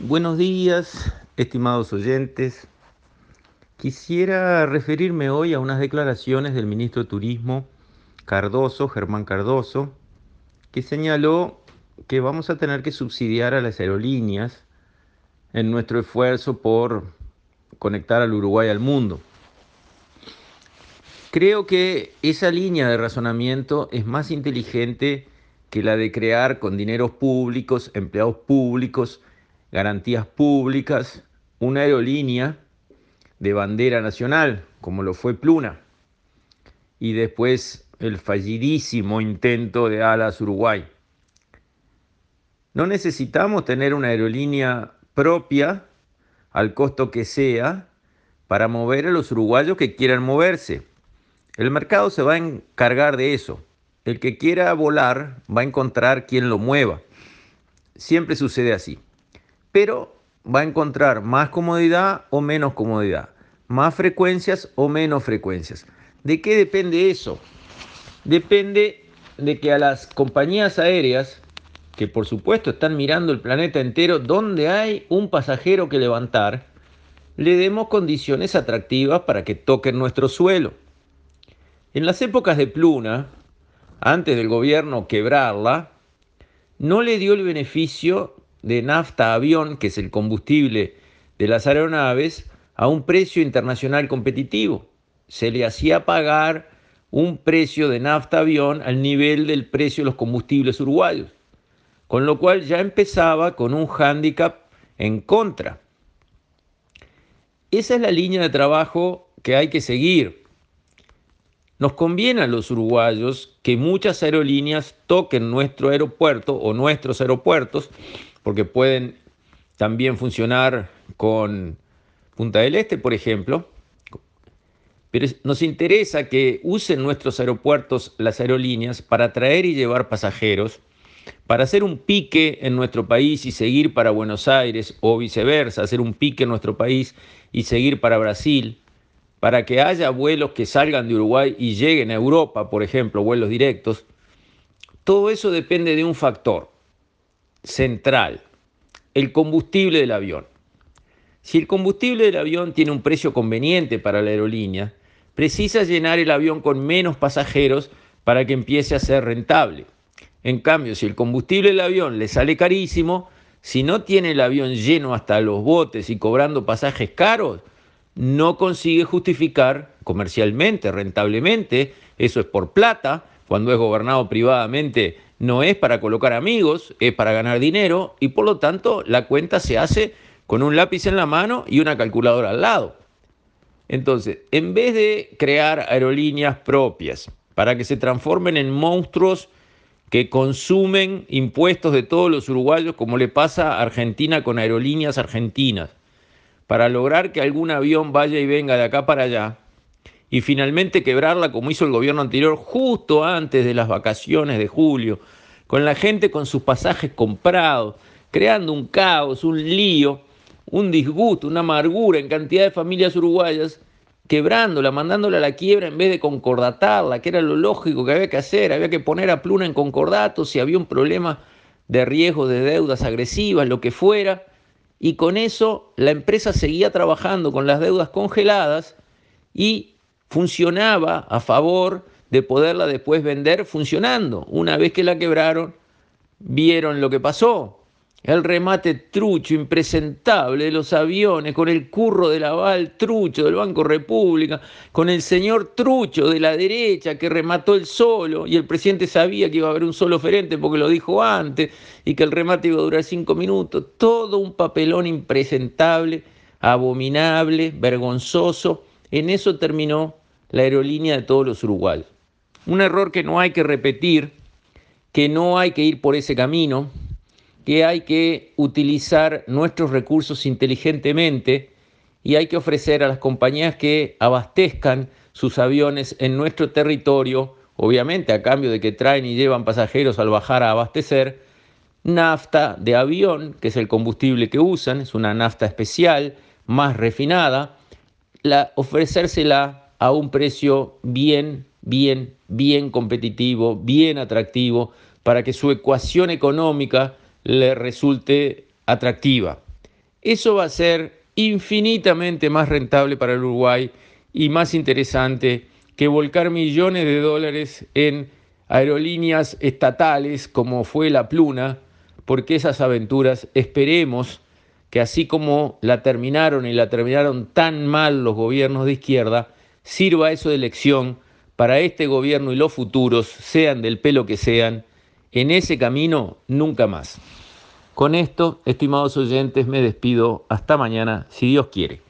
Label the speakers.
Speaker 1: Buenos días, estimados oyentes. Quisiera referirme hoy a unas declaraciones del ministro de Turismo, Cardoso, Germán Cardoso, que señaló que vamos a tener que subsidiar a las aerolíneas en nuestro esfuerzo por conectar al Uruguay al mundo. Creo que esa línea de razonamiento es más inteligente que la de crear con dineros públicos, empleados públicos, garantías públicas, una aerolínea de bandera nacional, como lo fue Pluna, y después el fallidísimo intento de Alas Uruguay. No necesitamos tener una aerolínea propia, al costo que sea, para mover a los uruguayos que quieran moverse. El mercado se va a encargar de eso. El que quiera volar va a encontrar quien lo mueva. Siempre sucede así pero va a encontrar más comodidad o menos comodidad, más frecuencias o menos frecuencias. ¿De qué depende eso? Depende de que a las compañías aéreas, que por supuesto están mirando el planeta entero, donde hay un pasajero que levantar, le demos condiciones atractivas para que toquen nuestro suelo. En las épocas de Pluna, antes del gobierno quebrarla, no le dio el beneficio de nafta avión, que es el combustible de las aeronaves, a un precio internacional competitivo. Se le hacía pagar un precio de nafta avión al nivel del precio de los combustibles uruguayos, con lo cual ya empezaba con un hándicap en contra. Esa es la línea de trabajo que hay que seguir. Nos conviene a los uruguayos que muchas aerolíneas toquen nuestro aeropuerto o nuestros aeropuertos porque pueden también funcionar con Punta del Este, por ejemplo. Pero nos interesa que usen nuestros aeropuertos las aerolíneas para traer y llevar pasajeros, para hacer un pique en nuestro país y seguir para Buenos Aires o viceversa, hacer un pique en nuestro país y seguir para Brasil, para que haya vuelos que salgan de Uruguay y lleguen a Europa, por ejemplo, vuelos directos. Todo eso depende de un factor, central, el combustible del avión. Si el combustible del avión tiene un precio conveniente para la aerolínea, precisa llenar el avión con menos pasajeros para que empiece a ser rentable. En cambio, si el combustible del avión le sale carísimo, si no tiene el avión lleno hasta los botes y cobrando pasajes caros, no consigue justificar comercialmente, rentablemente, eso es por plata, cuando es gobernado privadamente no es para colocar amigos, es para ganar dinero y por lo tanto la cuenta se hace con un lápiz en la mano y una calculadora al lado. Entonces, en vez de crear aerolíneas propias para que se transformen en monstruos que consumen impuestos de todos los uruguayos, como le pasa a Argentina con aerolíneas argentinas, para lograr que algún avión vaya y venga de acá para allá, y finalmente quebrarla como hizo el gobierno anterior justo antes de las vacaciones de julio, con la gente con sus pasajes comprados, creando un caos, un lío, un disgusto, una amargura en cantidad de familias uruguayas, quebrándola, mandándola a la quiebra en vez de concordatarla, que era lo lógico que había que hacer, había que poner a Pluna en concordato si había un problema de riesgo de deudas agresivas, lo que fuera, y con eso la empresa seguía trabajando con las deudas congeladas y funcionaba a favor de poderla después vender funcionando. Una vez que la quebraron, vieron lo que pasó. El remate trucho, impresentable de los aviones, con el curro del aval trucho del Banco República, con el señor trucho de la derecha que remató el solo, y el presidente sabía que iba a haber un solo oferente porque lo dijo antes, y que el remate iba a durar cinco minutos. Todo un papelón impresentable, abominable, vergonzoso. En eso terminó la aerolínea de todos los uruguayos. Un error que no hay que repetir, que no hay que ir por ese camino, que hay que utilizar nuestros recursos inteligentemente y hay que ofrecer a las compañías que abastezcan sus aviones en nuestro territorio, obviamente a cambio de que traen y llevan pasajeros al bajar a abastecer, nafta de avión, que es el combustible que usan, es una nafta especial, más refinada, la, ofrecérsela a un precio bien, bien, bien competitivo, bien atractivo, para que su ecuación económica le resulte atractiva. eso va a ser infinitamente más rentable para el Uruguay y más interesante que volcar millones de dólares en aerolíneas estatales como fue la Pluna, porque esas aventuras esperemos que así como la terminaron y la terminaron tan mal los gobiernos de izquierda, sirva eso de lección para este gobierno y los futuros, sean del pelo que sean, en ese camino nunca más. Con esto, estimados oyentes, me despido. Hasta mañana, si Dios quiere.